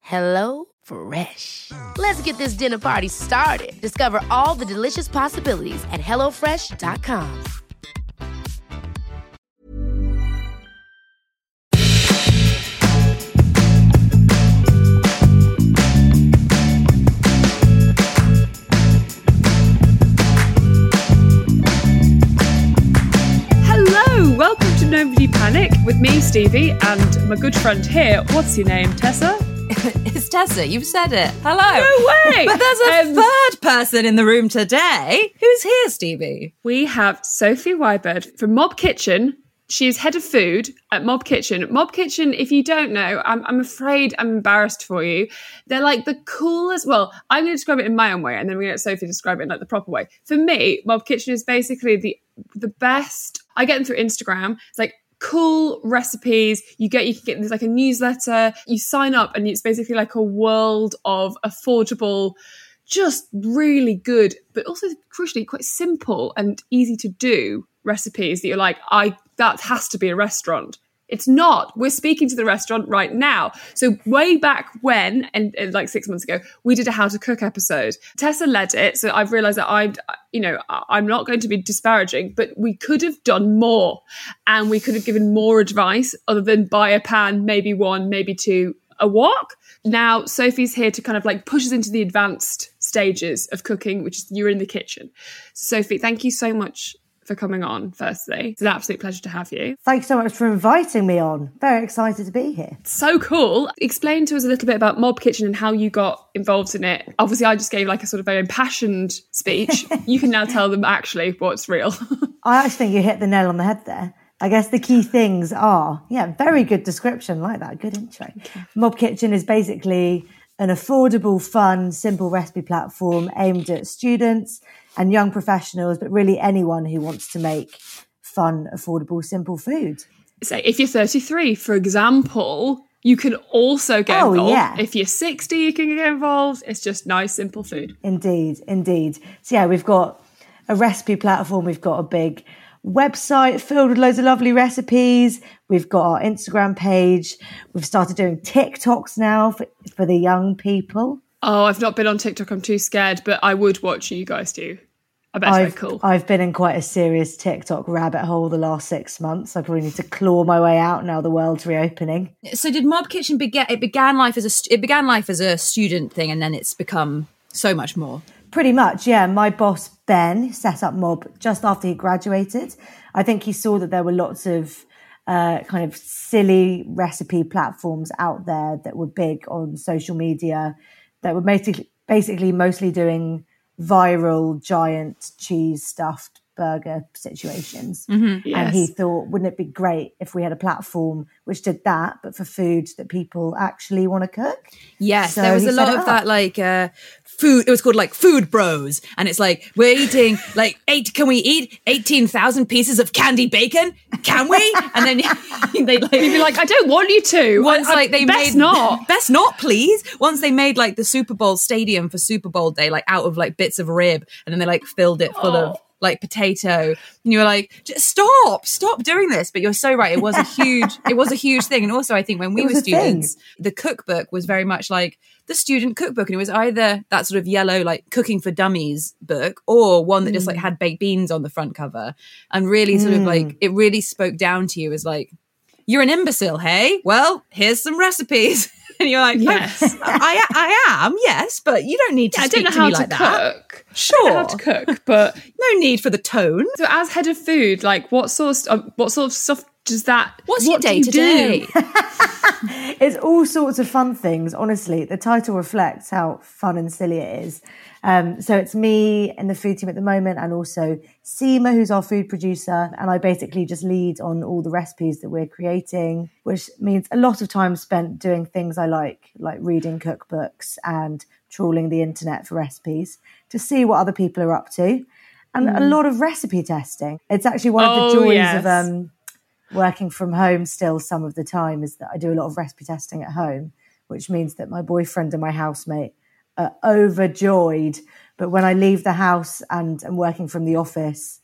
Hello Fresh. Let's get this dinner party started. Discover all the delicious possibilities at hellofresh.com. Hello, welcome to Nobody Panic with me, Stevie, and my good friend here. What's your name, Tessa? It's Tessa. You've said it. Hello. No way! But there's a Um, third person in the room today. Who's here, Stevie? We have Sophie Wybrew from Mob Kitchen. She is head of food at Mob Kitchen. Mob Kitchen, if you don't know, I'm, I'm afraid I'm embarrassed for you. They're like the coolest. Well, I'm going to describe it in my own way, and then we're going to let Sophie describe it in like the proper way. For me, Mob Kitchen is basically the the best. I get them through Instagram. It's like cool recipes. You get you can get there's like a newsletter. You sign up, and it's basically like a world of affordable just really good, but also crucially quite simple and easy to do recipes that you're like, I that has to be a restaurant. It's not. We're speaking to the restaurant right now. So way back when, and, and like six months ago, we did a how to cook episode. Tessa led it, so I've realised that I'm, you know, I- I'm not going to be disparaging, but we could have done more, and we could have given more advice other than buy a pan, maybe one, maybe two, a wok. Now Sophie's here to kind of like push us into the advanced stages of cooking, which is you're in the kitchen. Sophie, thank you so much for coming on. Firstly, it's an absolute pleasure to have you. Thanks so much for inviting me on. Very excited to be here. So cool. Explain to us a little bit about Mob Kitchen and how you got involved in it. Obviously, I just gave like a sort of very impassioned speech. you can now tell them actually what's real. I actually think you hit the nail on the head there. I guess the key things are, yeah, very good description, like that, good intro. Mob Kitchen is basically an affordable, fun, simple recipe platform aimed at students and young professionals, but really anyone who wants to make fun, affordable, simple food. So if you're 33, for example, you can also get Oh, involved. yeah. If you're 60, you can get involved. It's just nice, simple food. Indeed, indeed. So yeah, we've got a recipe platform. We've got a big website filled with loads of lovely recipes. We've got our Instagram page. We've started doing TikToks now for, for the young people. Oh, I've not been on TikTok. I'm too scared, but I would watch you guys do. I bet it's I've, very cool. I've been in quite a serious TikTok rabbit hole the last six months. I probably need to claw my way out now the world's reopening. So did Mob Kitchen begin? It began life as a it began life as a student thing, and then it's become so much more. Pretty much, yeah. My boss, Ben, set up Mob just after he graduated. I think he saw that there were lots of uh, kind of silly recipe platforms out there that were big on social media that were basically, basically mostly doing viral giant cheese stuffed burger situations. And Yes. he thought, wouldn't it be great if we had a platform which did that, but for food that people actually want to cook? Yes, So there was a lot of up. that, like uh, food. It was called like Food Bros, and it's like we're eating like eight. Can we eat eighteen thousand pieces of candy bacon? Can we? And then they like You'd be like, I don't want you to. once I- I- like they best made not. best not please once they made like the super bowl stadium for super bowl day like out of like bits of rib and then they like filled it full of Oh. Like potato. And you were like stop stop doing this. But you're so right it was a huge it was a huge thing. And also i think when we were a thing. students the cookbook was very much like the student cookbook. And it was either that sort of yellow like cooking for dummies book or one that just like mm. had baked beans on the front cover. And really sort of like mm. it really spoke down to you as like you're an imbecile, hey? Well, here's some recipes. and you're like, Yes. "Oh, I, I am, yes, but you don't need to I speak don't know to how to like that. cook. I Sure. how to cook, but No need for the tone. so as head of food, like what sort of uh, what sort of stuff does that? What's what your do day you to do? day? It's all sorts of fun things. Honestly, the title reflects how fun and silly it is. Um, so it's me and the food team at the moment, and also Seema, who's our food producer, and I basically just lead on all the recipes that we're creating, which means a lot of time spent doing things I like, like reading cookbooks and trawling the internet for recipes to see what other people are up to, and a lot of recipe testing. It's actually one of the Oh, joys yes. of um, working from home still some of the time is that I do a lot of recipe testing at home, which means that my boyfriend and my housemate are overjoyed. But when I leave the house and am working from the office,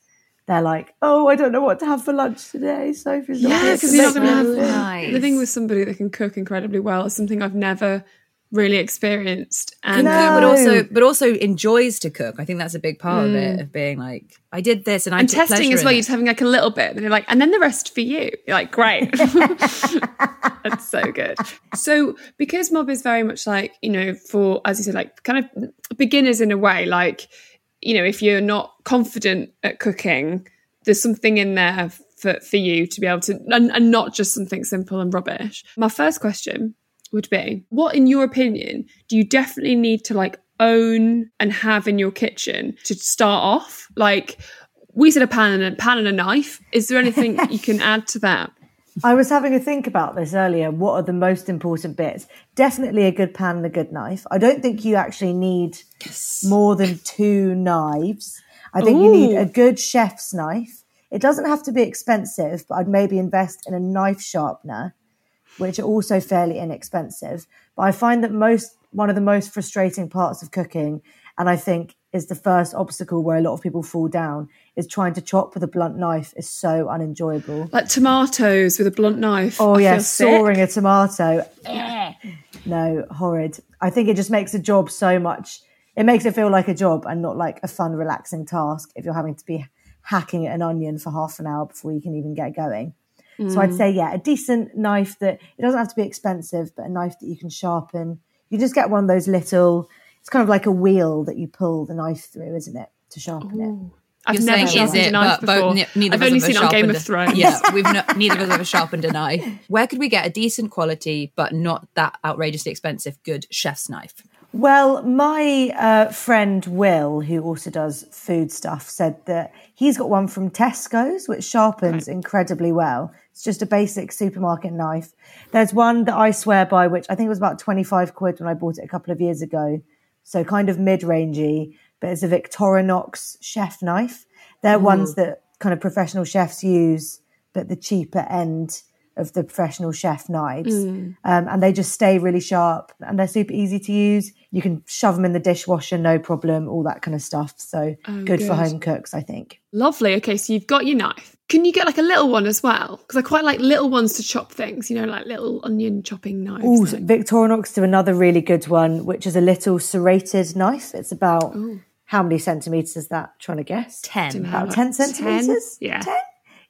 they're like, "Oh, I don't know what to have for lunch today." Sophie's not Yeah, here because to you're not make going to have anything." Nice. living with somebody that can cook incredibly well is something I've never really experienced. And No. um, but also but also enjoys to cook. I think that's a big part of it of being like, I did this and I and testing as well. You're just having like a little bit, and you're like, and then the rest for you. You're like, great. That's so good. So because mob is very much like you know for as you said, like kind of beginners in a way. Like you know, if you're not confident at cooking, there's something in there for for you to be able to, and, and not just something simple and rubbish. My first question would be, what in your opinion do you definitely need to like own and have in your kitchen to start off? Like we said a pan and a pan and a knife. Is there anything you can add to that? I was having a think about this earlier. What are the most important bits? Definitely a good pan and a good knife. I don't think you actually need more than two knives. I think you need a good chef's knife. It doesn't have to be expensive, but I'd maybe invest in a knife sharpener, which are also fairly inexpensive. But I find that most one of the most frustrating parts of cooking, and I think is the first obstacle where a lot of people fall down, is trying to chop with a blunt knife is so unenjoyable. Like tomatoes with a blunt knife. Oh I yeah, sawing a tomato. no, horrid. I think it just makes a job so much. It makes it feel like a job and not like a fun, relaxing task if you're having to be hacking at an onion for half an hour before you can even get going. So I'd say, yeah, a decent knife that it doesn't have to be expensive, but a knife that you can sharpen. You just get one of those little. It's kind of like a wheel that you pull the knife through, isn't it, to sharpen it? I've You're never saying, is sharpened a knife But, but before. ne- neither I've only seen it on Game sharpened of a- Thrones. Yeah, we've no, neither of us ever sharpened a knife. Where could we get a decent quality but not that outrageously expensive good chef's knife? Well, my uh, friend Will, who also does food stuff, said that he's got one from Tesco's, which sharpens incredibly well. It's just a basic supermarket knife. There's one that I swear by, which I think was about 25 quid when I bought it a couple of years ago. So kind of mid rangey, but it's a Victorinox chef knife. They're mm. ones that kind of professional chefs use, but the cheaper end of the professional chef knives. Um, and they just stay really sharp and they're super easy to use. You can shove them in the dishwasher, no problem, all that kind of stuff. So good, for home cooks, I think. Lovely. Okay, so you've got your knife. Can you get like a little one as well? Because I quite like little ones to chop things. You know, like little onion chopping knives. Ooh, Like- Victorinox do another really good one, which is a little serrated knife. It's about how many centimeters is that? Trying to guess. Ten. About 10 centimeters? Yeah. 10?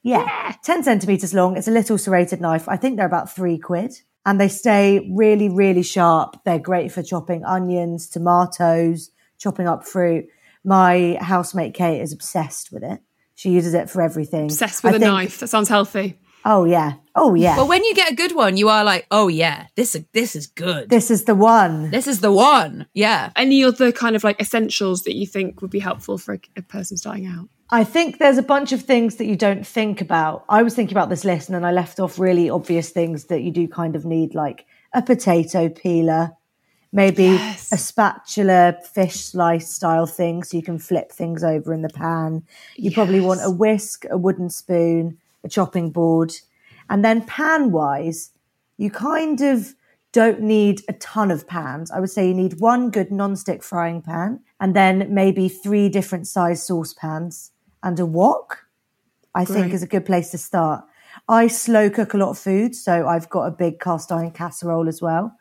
Yeah. 10 centimeters long. It's a little serrated knife. I think they're about three quid. And they stay really, really sharp. They're great for chopping onions, tomatoes, chopping up fruit. My housemate Kate is obsessed with it. She uses it for everything. Obsessed with I a think- knife. That sounds healthy. Oh, yeah. Oh, yeah. Well, when you get a good one, you are like, oh yeah, this this is good. this is the one. This is the one. Yeah. Any other kind of like essentials that you think would be helpful for a, a person starting out? I think there's a bunch of things that you don't think about. I was thinking about this list and then I left off really obvious things that you do kind of need, like a potato peeler, maybe Yes. a spatula fish slice style thing so you can flip things over in the pan. You probably want a whisk, a wooden spoon, a chopping board. And then pan wise, you kind of don't need a ton of pans. I would say you need one good non-stick frying pan and then maybe three different size saucepans and a wok. I think is a good place to start. I slow cook a lot of food, so I've got a big cast iron casserole as well.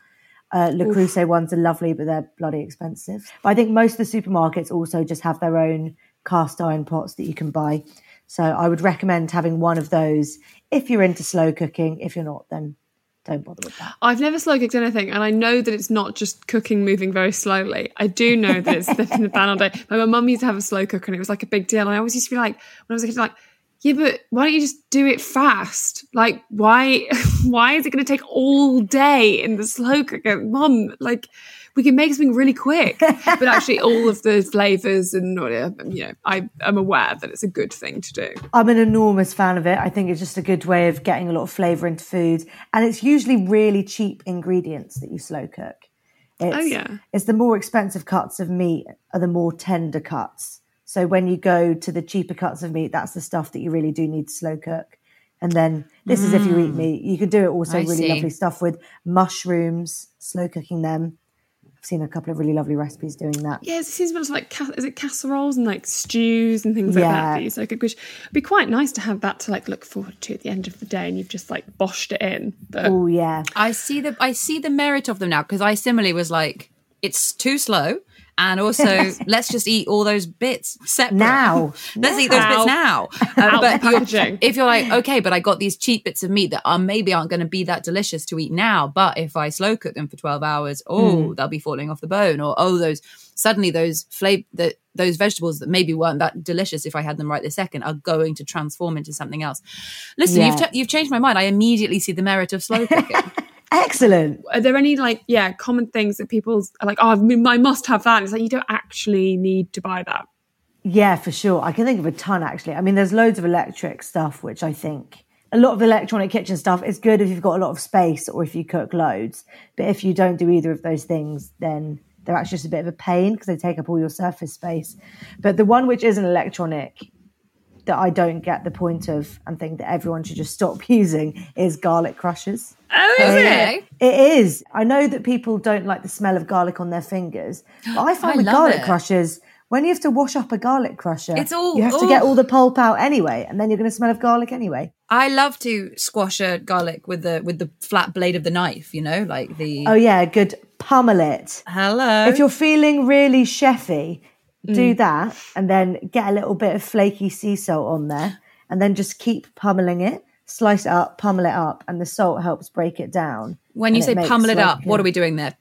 Uh, Le Creuset ones are lovely, but they're bloody expensive. But I think most of the supermarkets also just have their own cast iron pots that you can buy. So I would recommend having one of those if you're into slow cooking. If you're not, then don't bother with that. I've never slow cooked anything, and I know that it's not just cooking moving very slowly. I do know that it's the pan all day. My mum used to have a slow cooker, and it was like a big deal. And I always used to be like, when I was a kid, like, yeah, but why don't you just do it fast? Like, why, why is it going to take all day in the slow cooker, mom? Like, we can make something really quick. but actually, all of the flavors and you know, I am aware that it's a good thing to do. I'm an enormous fan of it. I think it's just a good way of getting a lot of flavour into food. And it's usually really cheap ingredients that you slow cook. Oh, it's, Oh, yeah. It's the more expensive cuts of meat are the more tender cuts. So when you go to the cheaper cuts of meat, that's the stuff that you really do need to slow cook. And then this is if you eat mm. meat. You can do it also I really see. lovely stuff with mushrooms, slow cooking them. I've seen a couple of really lovely recipes doing that. Yeah, it seems much like ca- is it casseroles and like stews and things like that. Yeah. that you slow cook, which would be quite nice to have that to like look forward to at the end of the day, and you've just like boshed it in. But Oh yeah. I see the I see the merit of them now because I similarly was like, it's too slow, and also let's just eat all those bits separate Now. let's eat those bits now. Uh, but you're- if you're like, okay, but I got these cheap bits of meat that are maybe aren't going to be that delicious to eat now, but if I slow cook them for twelve hours, oh, they'll be falling off the bone, or oh, those suddenly those flavor that those vegetables that maybe weren't that delicious if I had them right this second are going to transform into something else. Listen, Yeah. you've ch- you've changed my mind. I immediately see the merit of slow cooking. Excellent. are there any like yeah common things that people are like? Oh, I, mean, I must have that. And it's like you don't actually need to buy that. Yeah, for sure. I can think of a ton actually. I mean, there's loads of electric stuff, which I think a lot of electronic kitchen stuff is good if you've got a lot of space or if you cook loads. But if you don't do either of those things, then they're actually just a bit of a pain because they take up all your surface space. But the one which isn't electronic that I don't get the point of and think that everyone should just stop using is garlic crushers. Oh, is okay. It is. I know that people don't like the smell of garlic on their fingers, but I find I with garlic it. crushers, when you have to wash up a garlic crusher, It's all- you have to get all the pulp out anyway, and then you're going to smell of garlic anyway. I love to squash a garlic with the with the flat blade of the knife. You know, like the Oh yeah, good pummel it. hello. If you're feeling really chefy, do Mm. that, and then get a little bit of flaky sea salt on there, and then just keep pummeling it. Slice it up, pummel it up, and the salt helps break it down. when you say pummel it like up, what are we doing there?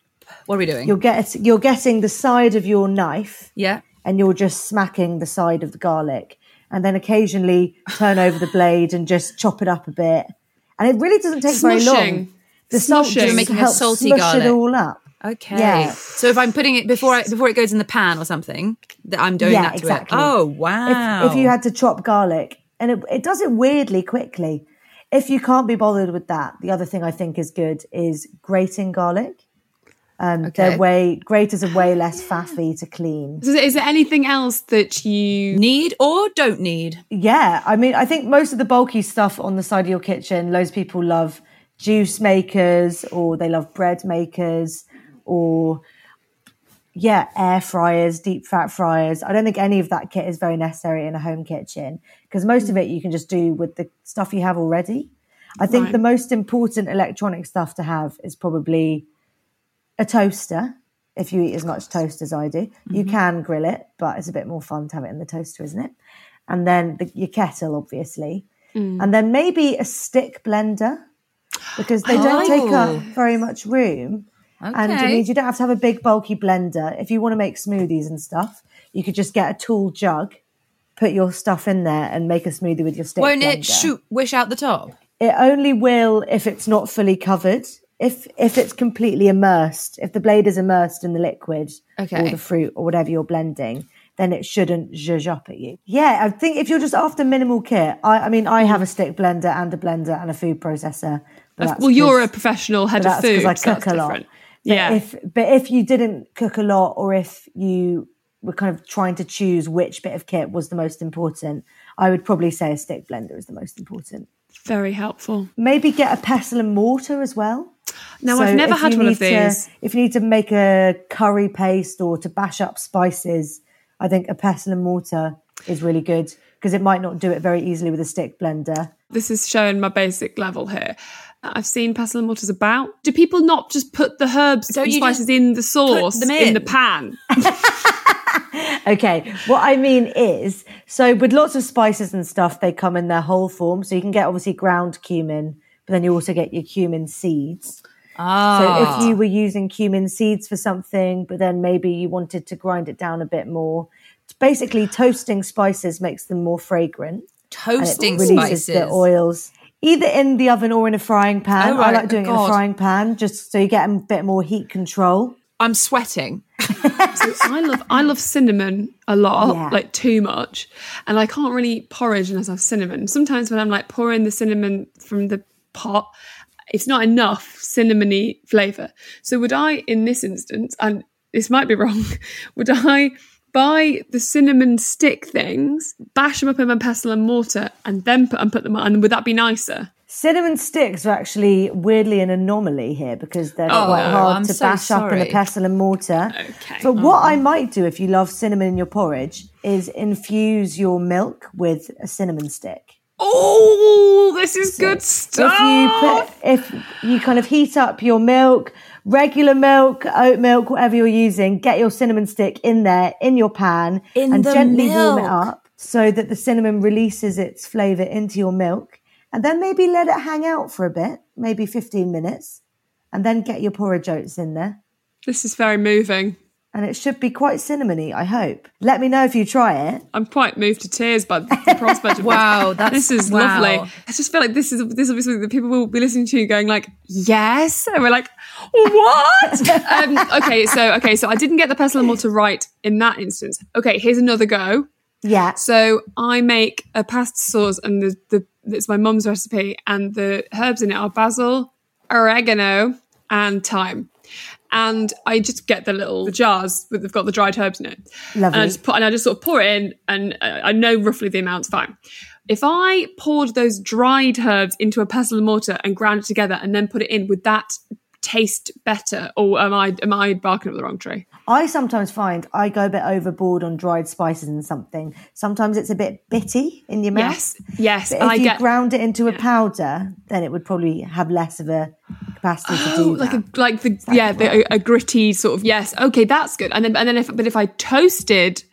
What are we doing? You're get you're getting the side of your knife yeah. and you're just smacking the side of the garlic and then occasionally turn over the blade and just chop it up a bit. And it really doesn't take very long. Smushing. The salt Smushing. just You're making a helps salty smush garlic. it all up. Okay. Yeah. So if I'm putting it before I, before it goes in the pan or something, that I'm doing Yeah, that to exactly. it. Oh wow! If, if you had to chop garlic, and it, it does it weirdly quickly. If you can't be bothered with that, the other thing I think is good is grating garlic. Um, Okay. They're way graters are way less faffy to clean. So is there anything else that you need or don't need, Yeah, I mean, I think most of the bulky stuff on the side of your kitchen, loads of people love juice makers or they love bread makers or, yeah, air fryers, deep fat fryers. I don't think any of that kit is very necessary in a home kitchen because most of it you can just do with the stuff you have already. I think Right. the most important electronic stuff to have is probably a toaster. If you eat as much toast as I do, you mm-hmm. can grill it, but it's a bit more fun to have it in the toaster, isn't it? And then the, your kettle, obviously, and mm. then maybe a stick blender because they don't take Oh. up very much room. And it Okay. means you don't have to have a big bulky blender. If you want to make smoothies and stuff, you could just get a tool jug, put your stuff in there, and make a smoothie with your stick. won't blender. it shoot wish out the top? It only will if it's not fully covered. If if it's completely immersed, if the blade is immersed in the liquid Okay. or the fruit or whatever you're blending, then it shouldn't zhuzh up at you. Yeah, I think if you're just after minimal kit, I, I mean, I have a stick blender and a blender and a food processor. well you're a professional head of that's food because so I cook a lot. different. But yeah If but if you didn't cook a lot, or if you were kind of trying to choose which bit of kit was the most important, I would probably say a stick blender is the most important. very helpful Maybe get a pestle and mortar as well. no So i've never had one of need to- these if you need to make a curry paste or to bash up spices, I think a pestle and mortar is really good because it might not do it very easily with a stick blender. this is showing my basic level here I've seen pestle and mortars about. Do people not just put the herbs Don't and spices in the sauce in in? the pan? Okay, what I mean is, so with lots of spices and stuff, they come in their whole form. So you can get obviously ground cumin, but then you also get your cumin seeds. Ah, So if you were using cumin seeds for something, but then maybe you wanted to grind it down a bit more, basically toasting spices makes them more fragrant. and it toasting releases spices. the oils either in the oven or in a frying pan. Oh, right. I like doing it in a frying pan just so you get a bit more heat control. I'm sweating. I love I love cinnamon a lot, Yeah. like too much, and I can't really eat porridge unless I have cinnamon. Sometimes when I'm like pouring the cinnamon from the pot, it's not enough cinnamony flavour. So would I, in this instance, and this might be wrong, would I buy the cinnamon stick things, bash them up in my pestle and mortar, and then put and put them on? Would that be nicer? Cinnamon sticks are actually weirdly an anomaly here because they're Oh, quite hard I'm to so bash up in a pestle and mortar. Okay. But what I might do if you love cinnamon in your porridge is infuse your milk with a cinnamon stick. Oh, this is good stuff. If you put, if you kind of heat up your milk, regular milk, oat milk, whatever you're using, get your cinnamon stick in there in your pan In and the gently warm it up so that the cinnamon releases its flavor into your milk. And then maybe let it hang out for a bit, maybe 15 minutes, and then get your porridge oats in there. this is very moving. And it should be quite cinnamony, I hope. Let me know if you try it. I'm quite moved to tears by the prospect of Wow, this. that's- this is wow. lovely. I just feel like this is this will be something that people will be listening to, going like, "Yes," and we're like, "What?" um, okay, so okay, so I didn't get the pestle and mortar right in that instance. Okay, here's another go. Yeah. So I make a pasta sauce, and the the it's my mum's recipe, and the herbs in it are basil, oregano, and thyme. And I just get the little jars that they've got the dried herbs in it. Lovely. And I just put and I just sort of pour it in, and I know roughly the amount's fine. If I poured those dried herbs into a pestle and mortar and ground it together and then put it in, would that taste better, or am I am I barking up the wrong tree? I sometimes find I go a bit overboard on dried spices and something. Sometimes it's a bit bitty in your mouth. Yes, yes. But if I you get ground it into a powder, then it would probably have less of a capacity to Oh, do like that. a like the yeah the, a, a gritty sort of yes okay that's good and then and then if but if I toasted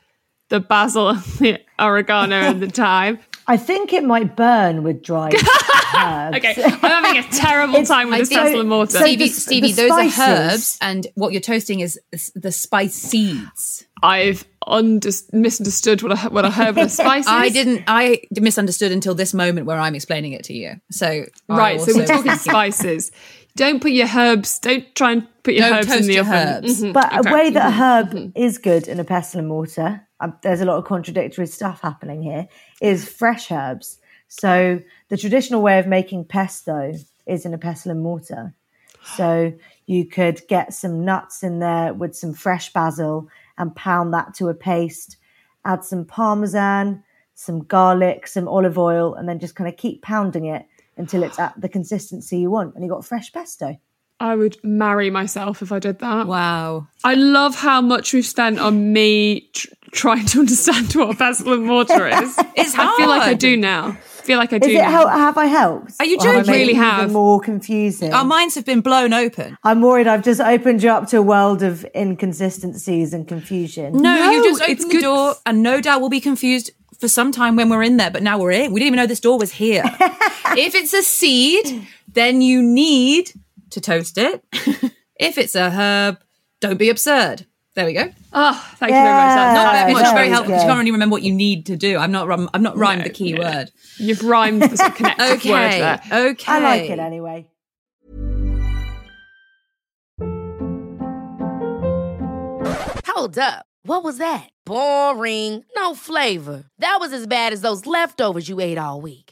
the basil the oregano and the thyme I think it might burn with dried herbs. okay I'm having a terrible time with I this think- pestle and mortar so Stevie, the- Stevie, the those are herbs, and what you're toasting is is the spice seeds. I've under, misunderstood what a what a herb and a spice is I didn't. I misunderstood until this moment where I'm explaining it to you. So right so we're talking spices don't put your herbs don't try and put your Don't herbs in the your oven herbs. Mhm, But okay. a way that a herb is good in a pestle and mortar, um, there's a lot of contradictory stuff happening here, is fresh herbs. So the traditional way of making pesto is in a pestle and mortar. So you could get some nuts in there with some fresh basil and pound that to a paste, add some parmesan, some garlic, some olive oil, and then just kind of keep pounding it until it's at the consistency you want. And you've got fresh pesto. I would marry myself if I did that Wow. I love how much we've spent on me tr- trying to understand what a pestle and mortar is. It's hard. I feel like I do now. I feel like I do. Is it now. hel- have I helped? Are you Or have I joking? made Really even have. more confusing. Our minds have been blown open. I'm worried I've just opened you up to a world of inconsistencies and confusion. No, No, you just it's opened the good. door, and no doubt we'll be confused for some time when we're in there. But now we're in. We didn't even know this door was here. if it's a seed, then you need to toast it. if it's a herb, don't be absurd. There we go. Oh, thank you very much. That's not very much, there very helpful because you can't really remember what you need to do. I'm not. rum- I've not rhymed No, the key no. word. You've rhymed the sort connected Okay. word there. Okay. I like it anyway. Hold up. What was that? Boring. No flavor. That was as bad as those leftovers you ate all week.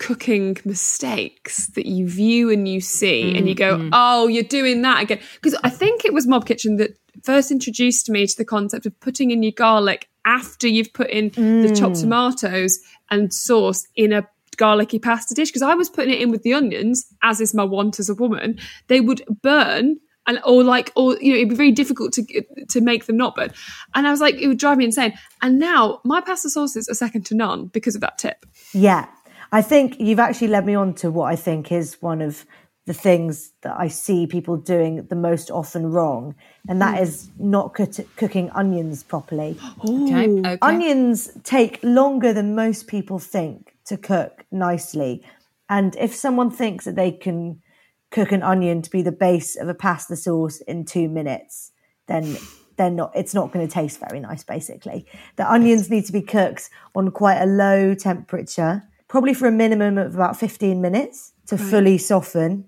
cooking mistakes that you view and you see and you go, mm-hmm. oh, you're doing that again? Because I think it was Mob Kitchen that first introduced me to the concept of putting in your garlic after you've put in the chopped mm. tomatoes and sauce in a garlicky pasta dish. Because I was putting it in with the onions, as is my want as a woman. They would burn. And or like or you know it'd be very difficult to to make them not burn, and I was like it would drive me insane. And now my pasta sauces are second to none because of that tip. Yeah. I think you've actually led me on to what I think is one of the things that I see people doing the most often wrong, and that hmm. is not cook- cooking onions properly. Okay. okay. Onions take longer than most people think to cook nicely. And if someone thinks that they can cook an onion to be the base of a pasta sauce in two minutes, then they're not it's not going to taste very nice basically. The onions need to be cooked on quite a low temperature, probably for a minimum of about 15 minutes to fully soften.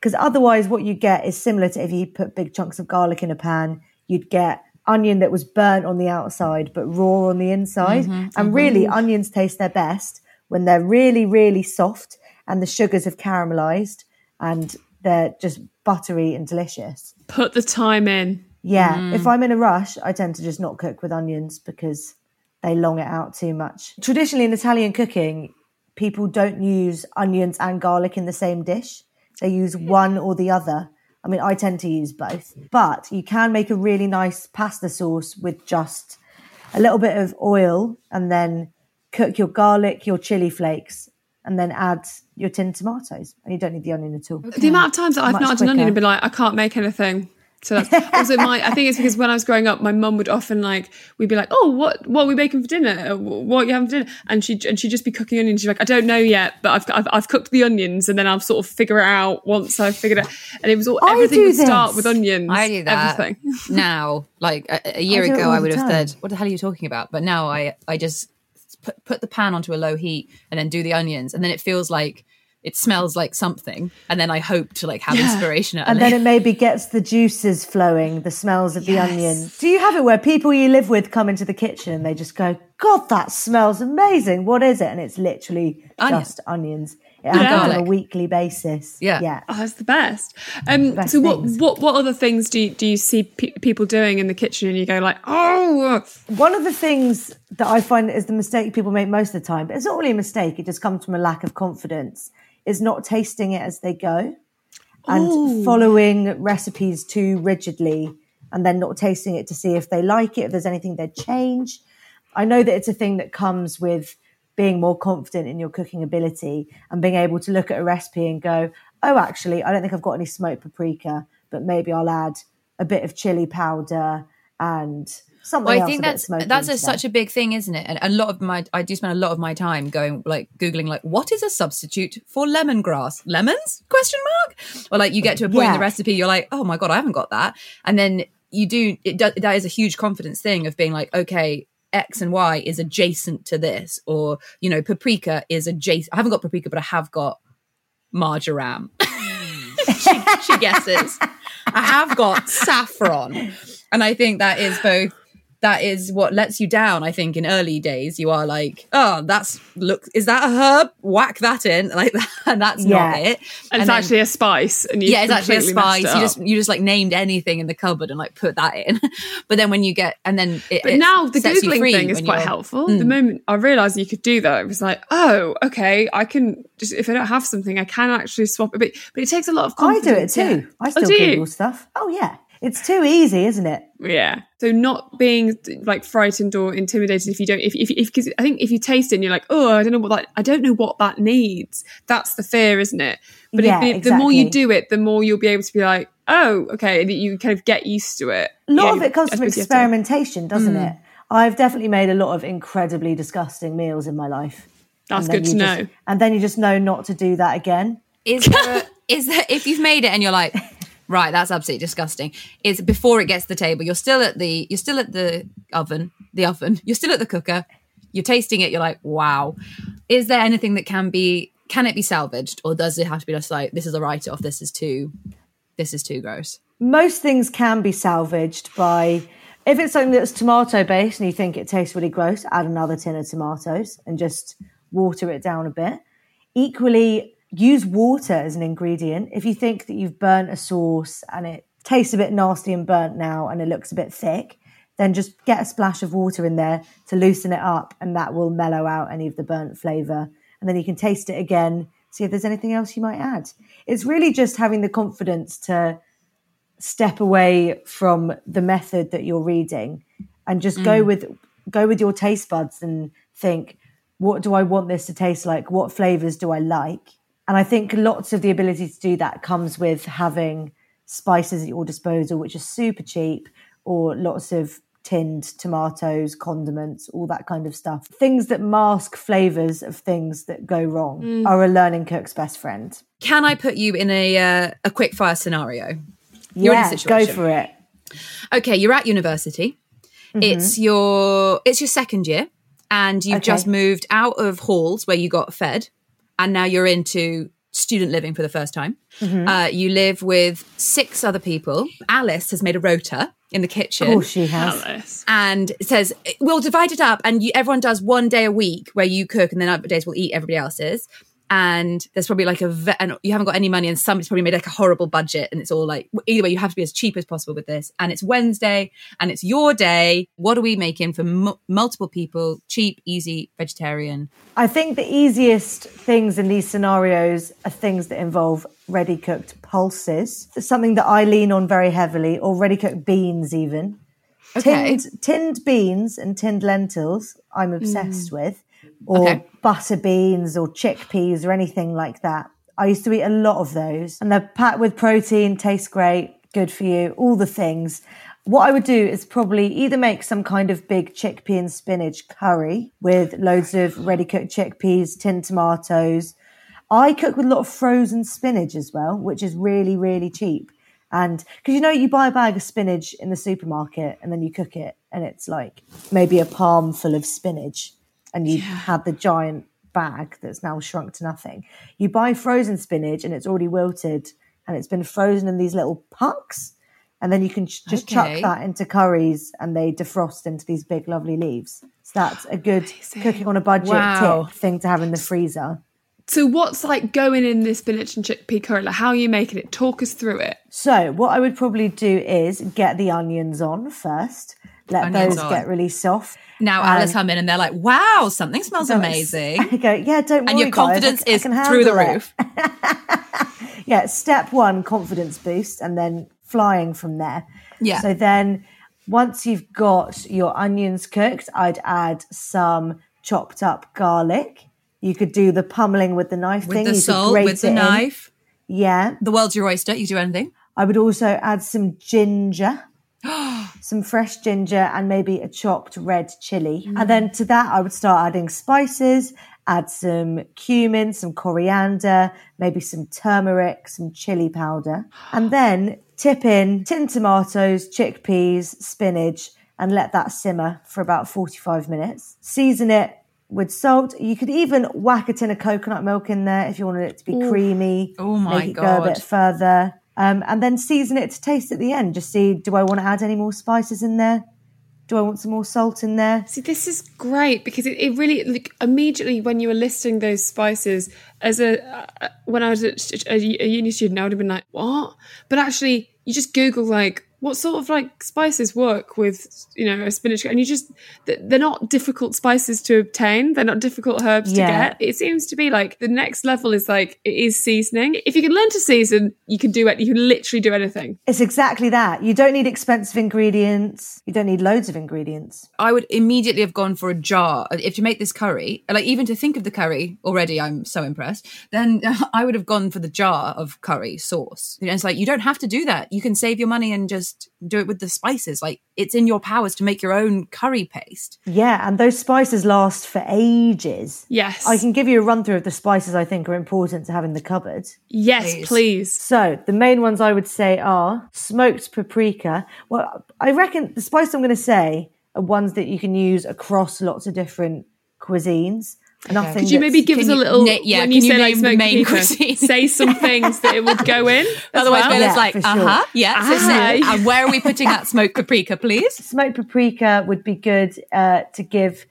Because otherwise what you get is similar to if you put big chunks of garlic in a pan, you'd get onion that was burnt on the outside but raw on the inside. Mm-hmm, and mm-hmm. really onions taste their best when they're really, really soft and the sugars have caramelized and they're just buttery and delicious. Put the time in. Yeah, mm. if I'm in a rush, I tend to just not cook with onions because they long it out too much. Traditionally, in Italian cooking, people don't use onions and garlic in the same dish. They use one or the other. I mean, I tend to use both, but you can make a really nice pasta sauce with just a little bit of oil and then cook your garlic, your chili flakes, and then add your tinned tomatoes. And you don't need the onion at all. The amount of times that I've Much not had an onion and been like, I can't make anything. So that's also my. I think it's because when I was growing up, my mum would often like we'd be like, "Oh, what what are we making for dinner? Uh, What are you having for dinner?" And she and she'd just be cooking onions. She's like, "I don't know yet, but I've, I've I've cooked the onions, and then I'll sort of figure it out once I've figured it." Out. And it was all I everything do would start with onions. I do that Everything. now. Like a, a year I ago, I would have time. said, "What the hell are you talking about?" But now I, I just put put the pan onto a low heat and then do the onions, and then it feels like it smells like something, and then I hope to like have inspiration. At And then later- it maybe gets the juices flowing, the smells of the onion. Do you have it where people you live with come into the kitchen and they just go, God, that smells amazing. What is it? And it's literally Onion. just onions. It happens on a weekly basis. Yeah. Yeah. Oh, that's the best. Um, best so what, things. what what other things do you, do you see pe- people doing in the kitchen and you go like, oh, One of the things that I find is the mistake people make most of the time, but it's not really a mistake, it just comes from a lack of confidence, is not tasting it as they go and following recipes too rigidly and then not tasting it to see if they like it, if there's anything they'd change. I know that it's a thing that comes with being more confident in your cooking ability and being able to look at a recipe and go, oh, actually, I don't think I've got any smoked paprika, but maybe I'll add a bit of chili powder and something Well, I think that's that's a, such a big thing, isn't it? And a lot of my I do spend a lot of my time going like googling like what is a substitute for lemongrass? Lemons? Question mark. Or like you get to a point in the recipe, you're like, oh my god, I haven't got that, and then you do. It does, that is a huge confidence thing of being like, okay. X and Y is adjacent to this, or you know, paprika is adjacent. I haven't got paprika, but I have got marjoram. she, she guesses. I have got saffron, and I think that is both that is what lets you down. I think in early days, you are like, oh, that's look, is that a herb? Whack that in like that, and that's not it. And, it's then- actually a spice. And you yeah, it's actually a spice. You just you just like named anything in the cupboard and like put that in. but then when you get and then it, But it now the googling thing is quite helpful. Mm. The moment I realised you could do that, it was like, oh, okay, I can just if I don't have something, I can actually swap a bit. But it takes a lot of I do it too. yeah. I Oh, still do you? Google stuff. Oh yeah, it's too easy, isn't it? Yeah. So not being like frightened or intimidated if you don't if if if because I think if you taste it and you're like, oh, I don't know what that I don't know what that needs. That's the fear, isn't it? But Yeah, if, if the more you do it, the more you'll be able to be like, oh, okay, and you kind of get used to it. A lot Yeah, of it comes from suppose you have to- experimentation, doesn't Mm. it? I've definitely made a lot of incredibly disgusting meals in my life. That's And then good to you just- know. And then you just know not to do that again. Is there a, is there if you've made it and you're like, right, that's absolutely disgusting. Is before it gets to the table, you're still at the you're still at the oven, the oven. You're still at the cooker. You're tasting it. You're like, wow. Is there anything that can be can it be salvaged, or does it have to be just like this is a write off? This is too this is too gross. Most things can be salvaged by if it's something that's tomato based and you think it tastes really gross, add another tin of tomatoes and just water it down a bit. Equally, use water as an ingredient. If you think that you've burnt a sauce and it tastes a bit nasty and burnt now and it looks a bit thick, then just get a splash of water in there to loosen it up and that will mellow out any of the burnt flavour. And then you can taste it again, see if there's anything else you might add. It's really just having the confidence to step away from the method that you're reading and just go mm. with go with your taste buds and think what do I want this to taste like? What flavors do I like? And I think lots of the ability to do that comes with having spices at your disposal, which are super cheap, or lots of tinned tomatoes, condiments, all that kind of stuff. Things that mask flavors of things that go wrong are a learning cook's best friend. Can I put you in a uh, a quick fire scenario? You're in a yeah, go for it. okay you're at university it's your it's your second year and you've Okay. just moved out of halls where you got fed and now you're into student living for the first time. Uh, you live with six other people. Alice has made a rota in the kitchen. Of course she has. Alice. and says we'll divide it up and you, everyone does one day a week where you cook and then other days we'll eat everybody else's and there's probably like a ve- and you haven't got any money and somebody's probably made like a horrible budget and it's all like either way you have to be as cheap as possible with this and it's wednesday and it's your day what are we making for mu multiple people cheap easy vegetarian I think the easiest things in these scenarios are things that involve ready cooked pulses. It's something that I lean on very heavily, or ready cooked beans, even. Okay. Tinned, tinned beans and tinned lentils, I'm mm. obsessed with, or Okay. butter beans or chickpeas or anything like that. I used to eat a lot of those, and they're packed with protein, taste great, good for you, all the things. What I would do is probably either make some kind of big chickpea and spinach curry with loads of ready cooked chickpeas, tinned tomatoes. I cook with a lot of frozen spinach as well, which is really, really cheap. And because you know, you buy a bag of spinach in the supermarket and then you cook it, and it's like maybe a palm full of spinach, and you had the giant bag that's now shrunk to nothing. You buy frozen spinach and it's already wilted and it's been frozen in these little pucks. And then you can ch- just chuck that into curries and they defrost into these big, lovely leaves. So that's a good cooking on a budget Wow. tip thing to have in the freezer. So what's like going in this spinach and chickpea curry? Like how are you making it? Talk us through it. So what I would probably do is get the onions on first, let those on. get really soft. now um, alice come in and they're like wow something smells amazing I go, yeah, don't worry, and your guys, confidence I is through the roof yeah, step one, confidence boost, and then flying from there. Yeah. So then once you've got your onions cooked, I'd add some chopped up garlic. You could do the pummeling with the knife with thing. the you salt with the in. knife Yeah. the world's your oyster you do anything I would also add some ginger, some fresh ginger, and maybe a chopped red chili. And mm. then to that, I would start adding spices, add some cumin, some coriander, maybe some turmeric, some chili powder. And then tip in tin tomatoes, chickpeas, spinach, and let that simmer for about 45 minutes. Season it with salt. You could even whack a tin of coconut milk in there if you wanted it to be creamy. Oh my Make it go a bit further. Um, and then season it to taste at the end. Just see, do I want to add any more spices in there? Do I want some more salt in there? See, this is great because it, it really like, immediately when you were listing those spices as a uh, when I was a, a, a uni student, I would have been like, "What?" But actually, you just Google like what sort of like spices work with you know a spinach and you just they're not difficult spices to obtain they're not difficult herbs Yeah. to get it seems to be like the next level is like it is seasoning if you can learn to season you can do it you can literally do anything It's exactly that. You don't need expensive ingredients. You don't need loads of ingredients. I would immediately have gone for a jar. Uh, if you make this curry, uh, like even to think of the curry already, I'm so impressed. Then I would have gone for the jar of curry sauce. You know, it's like you don't have to do that. You can save your money and just do it with the spices. Like it's in your powers to make your own curry paste. Yeah, and those spices last for ages. yes I can give you a run through of the spices I think are important to have in the cupboard. yes Please. please So the main ones I would say are smoked paprika. Well, I reckon the spice I'm going to say are ones that you can use across lots of different cuisines. Nothing. could you maybe give us Can a little na- yeah, when can you you say like name the smoked main paprika, cuisine? say some things that it would go in as Otherwise, well. Bella's Yeah, like, for uh sure. huh, yeah. So, so, and where are we putting that smoked paprika, please? smoked paprika would be good uh, to give.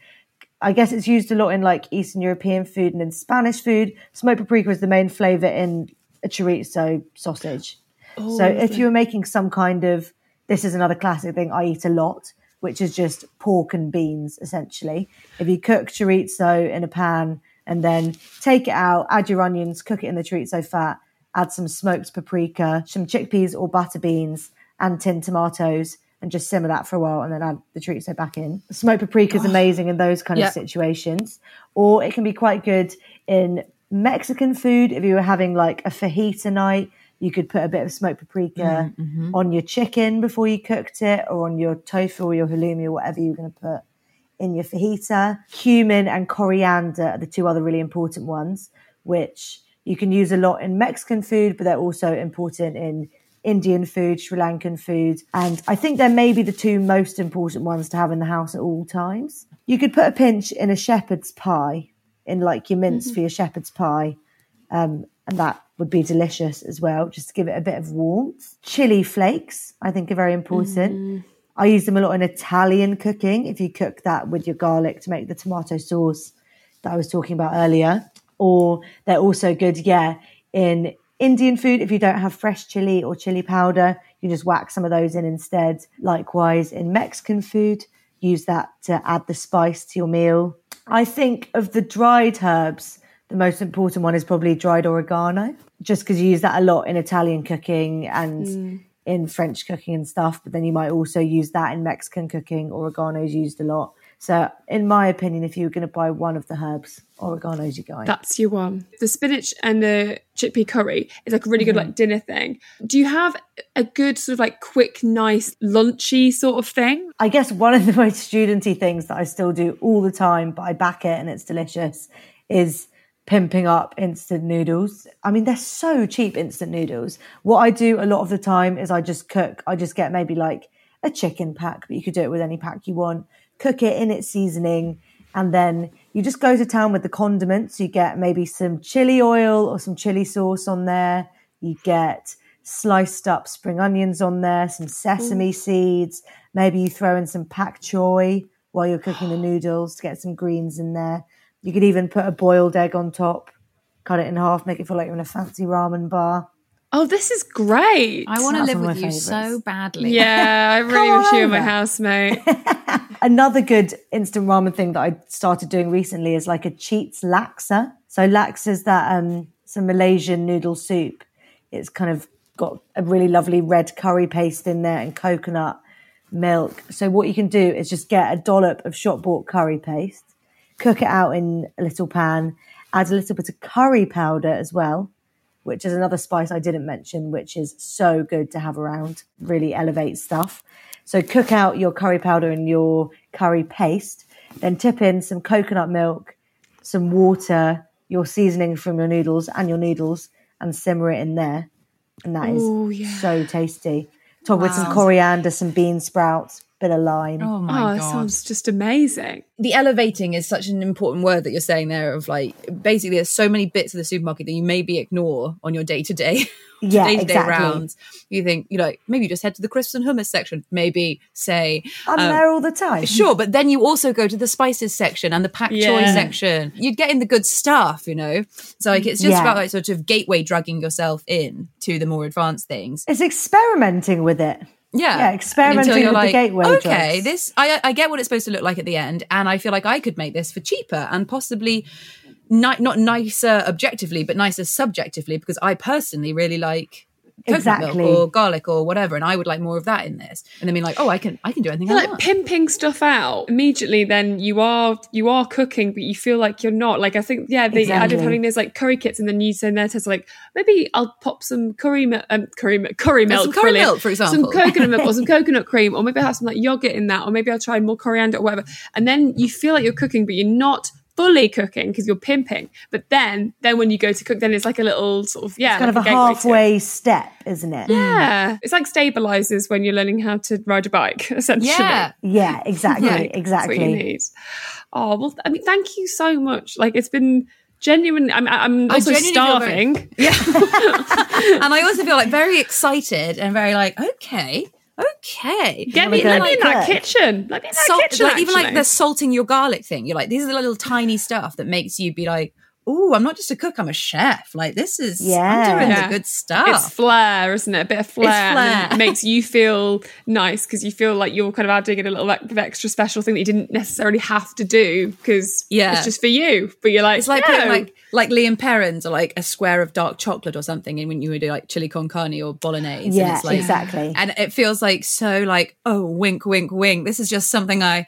I guess it's used a lot in like Eastern European food and in Spanish food. Smoked paprika is the main flavor in a chorizo sausage. so if you were making some kind of, this is another classic thing I eat a lot, which is just pork and beans essentially. If you cook chorizo in a pan and then take it out, add your onions, cook it in the chorizo fat, add some smoked paprika, some chickpeas or butter beans, and tin tomatoes, and just simmer that for a while, and then add the chorizo back in. Smoked paprika is amazing in those kind Yep. of situations, or it can be quite good in Mexican food. If you were having like a fajita night, you could put a bit of smoked paprika mm, mm-hmm. on your chicken before you cooked it, or on your tofu or your halloumi or whatever you're going to put in your fajita. Cumin and coriander are the two other really important ones, which you can use a lot in Mexican food, but they're also important in Indian food, Sri Lankan food. And I think they're maybe the two most important ones to have in the house at all times. You could put a pinch in a shepherd's pie, in like your mince mm-hmm. for your shepherd's pie. Um, and that would be delicious as well, just to give it a bit of warmth. Chili flakes, I think, are very important. Mm. I use them a lot in Italian cooking. If you cook that with your garlic to make the tomato sauce that I was talking about earlier, or they're also good, yeah, in Indian food. If you don't have fresh chili or chili powder, you just whack some of those in instead. Likewise, in Mexican food, use that to add the spice to your meal. I think of the dried herbs, the most important one is probably dried oregano, just because you use that a lot in Italian cooking and mm. in French cooking and stuff. But then you might also use that in Mexican cooking. Oregano is used a lot. So, in my opinion, if you were going to buy one of the herbs, oregano's your guy. That's your one. The spinach and the chickpea curry is like a really good mm-hmm. like dinner thing. Do you have a good sort of like quick, nice, lunchy sort of thing? I guess one of the most studenty things that I still do all the time, but I back it and it's delicious, is pimping up instant noodles. I mean, they're so cheap, instant noodles. What I do a lot of the time is I just cook, I just get maybe like a chicken pack, but you could do it with any pack you want, cook it in its seasoning, and then you just go to town with the condiments. You get maybe some chili oil or some chili sauce on there. You get sliced up spring onions on there, some sesame seeds. Maybe you throw in some pak choy while you're cooking the noodles to get some greens in there. You could even put a boiled egg on top, cut it in half, make it feel like you're in a fancy ramen bar. Oh, this is great. I want to live with you my so badly. yeah, I really wish you were my housemate. Another good instant ramen thing that I started doing recently is like a cheats laksa. So laksa is that um, it's a Malaysian noodle soup. It's kind of got a really lovely red curry paste in there and coconut milk. So what you can do is just get a dollop of shop bought curry paste, cook it out in a little pan, add a little bit of curry powder as well, which is another spice I didn't mention, which is so good to have around, really elevates stuff. So cook out your curry powder and your curry paste, then tip in some coconut milk, some water, your seasoning from your noodles and your noodles, and simmer it in there. And that is Ooh, yeah. so tasty. Top with some coriander, some bean sprouts. Bit of lime. Oh Oh, my that god. sounds just amazing. the elevating is such an important word that you're saying there of like basically there's so many bits of the supermarket that you maybe ignore on your day to day Yeah, day to day rounds. You think, you know, maybe you just head to the crisps and hummus section, maybe say I'm um, there all the time. Sure, but then you also go to the spices section and the pak choy Yeah. section. You'd get in the good stuff, you know. So like it's just Yeah. about like sort of gateway drugging yourself in to the more advanced things. It's experimenting with it. Yeah, Yeah, experimenting with the gateway Okay, drugs. this I I get what it's supposed to look like at the end, and I feel like I could make this for cheaper and possibly ni- not nicer objectively, but nicer subjectively because I personally really like. Exactly. or garlic or whatever, and I would like more of that in this. And then being like, oh, I can, I can do anything I like want. pimping stuff out immediately then you are you are cooking but you feel like you're not like i think yeah they Exactly. of having those like curry kits and then you say there to like maybe i'll pop some curry milk um, curry mi- curry milk some curry brilliant. milk, for example. some coconut milk or some coconut cream or maybe i have some like yogurt in that or maybe i'll try more coriander or whatever and then you feel like you're cooking but you're not fully cooking because you're pimping but then then when you go to cook then it's like a little sort of yeah It's kind like of a gateway to it. halfway step, isn't it? yeah mm. it's like stabilizers when you're learning how to ride a bike essentially yeah, Yeah, exactly, Right. That's what you exactly. need. Oh well, I mean, thank you so much. Like it's been genuine. I'm, I'm I also genuinely feel very- starving. and I also feel like very excited and very like, okay, okay. Get me, let me in that kitchen. Let me in that Salt- kitchen. like, even like the salting your garlic thing. You're like, these are the little tiny stuff that makes you be like, oh, I'm not just a cook, I'm a chef. Like this is, Yeah. I'm doing Yeah. the good stuff. It's flair, isn't it? A bit of flair. and flair. It makes you feel nice because you feel like you're kind of adding in a little bit of extra special thing that you didn't necessarily have to do because Yeah. it's just for you. But you're like, It's like no. putting like like Lea & Perrins or like a square of dark chocolate or something, and when you would do like chili con carne or bolognese, and Yeah, it's like, exactly. and it feels like so like oh wink wink wink. This is just something I,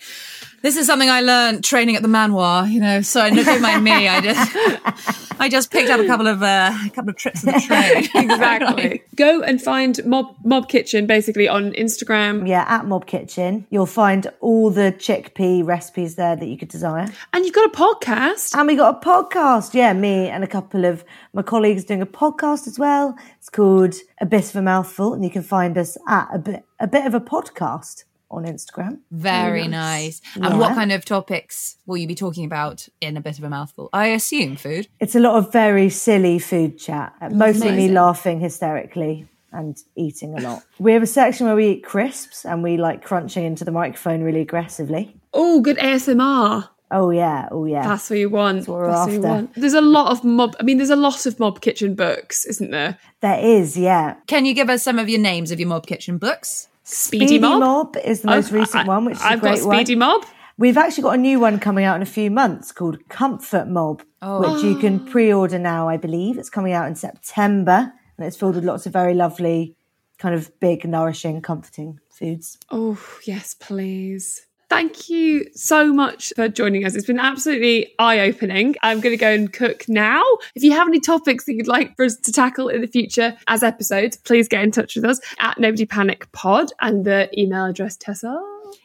this is something I learned training at the manoir, you know. So don't mind me. I just I just picked up a couple of uh, a couple of trips of the trade. exactly. Go and find Mob Mob Kitchen basically on Instagram, Yeah, at Mob Kitchen, you'll find all the chickpea recipes there that you could desire. and you've got a podcast. And we got a podcast. Yeah, me and a couple of my colleagues doing a podcast as well. It's called A Bit of a Mouthful, and you can find us at a bit a bit of a podcast on Instagram. Very nice. And Yeah. what kind of topics will you be talking about in a bit of a mouthful? I assume food. It's a lot of very silly food chat, uh, mostly me laughing hysterically and eating a lot. We have a section where we eat crisps and we like crunching into the microphone really aggressively. Oh, good ASMR. Oh yeah, oh yeah. That's what you want. what we're That's what you want. There's a lot of mob. I mean, there's a lot of mob kitchen books, isn't there? there is, yeah. Can you give us some of your names of your Mob Kitchen books? Speedy, Mob. is the most Oh, recent I- one, which is I've a great got Speedy one. Mob. We've actually got a new one coming out in a few months called Comfort Mob, oh. which you can pre-order now, I believe. It's coming out in September and it's filled with lots of very lovely, kind of big, nourishing, comforting foods. Oh yes, please. Thank you so much for joining us. It's been absolutely eye opening. I'm going to go and cook now. If you have any topics that you'd like for us to tackle in the future as episodes, please get in touch with us at Nobody Panic Pod and the email address Tessa.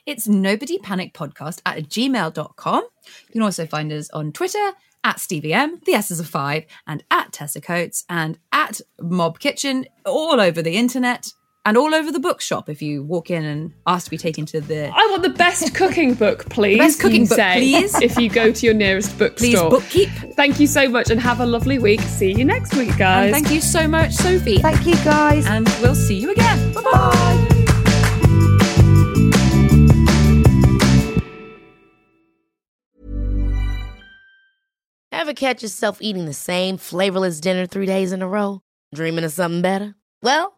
It's nobody panic podcast at gmail.com. You can also find us on Twitter at Stevie M, the S is a five, and at Tessa Coates and at Mob Kitchen, all over the internet and all over the bookshop if you walk in and ask to be taken to the I want the best cooking book, please. best cooking book, say, please. If you go to your nearest please bookstore. bookkeep. Thank you so much and have a lovely week. See you next week, guys. And thank you so much, Sophie. Thank you guys. and we'll see you again. Bye bye. Ever catch yourself eating the same flavorless dinner three days in a row? Dreaming of something better? Well,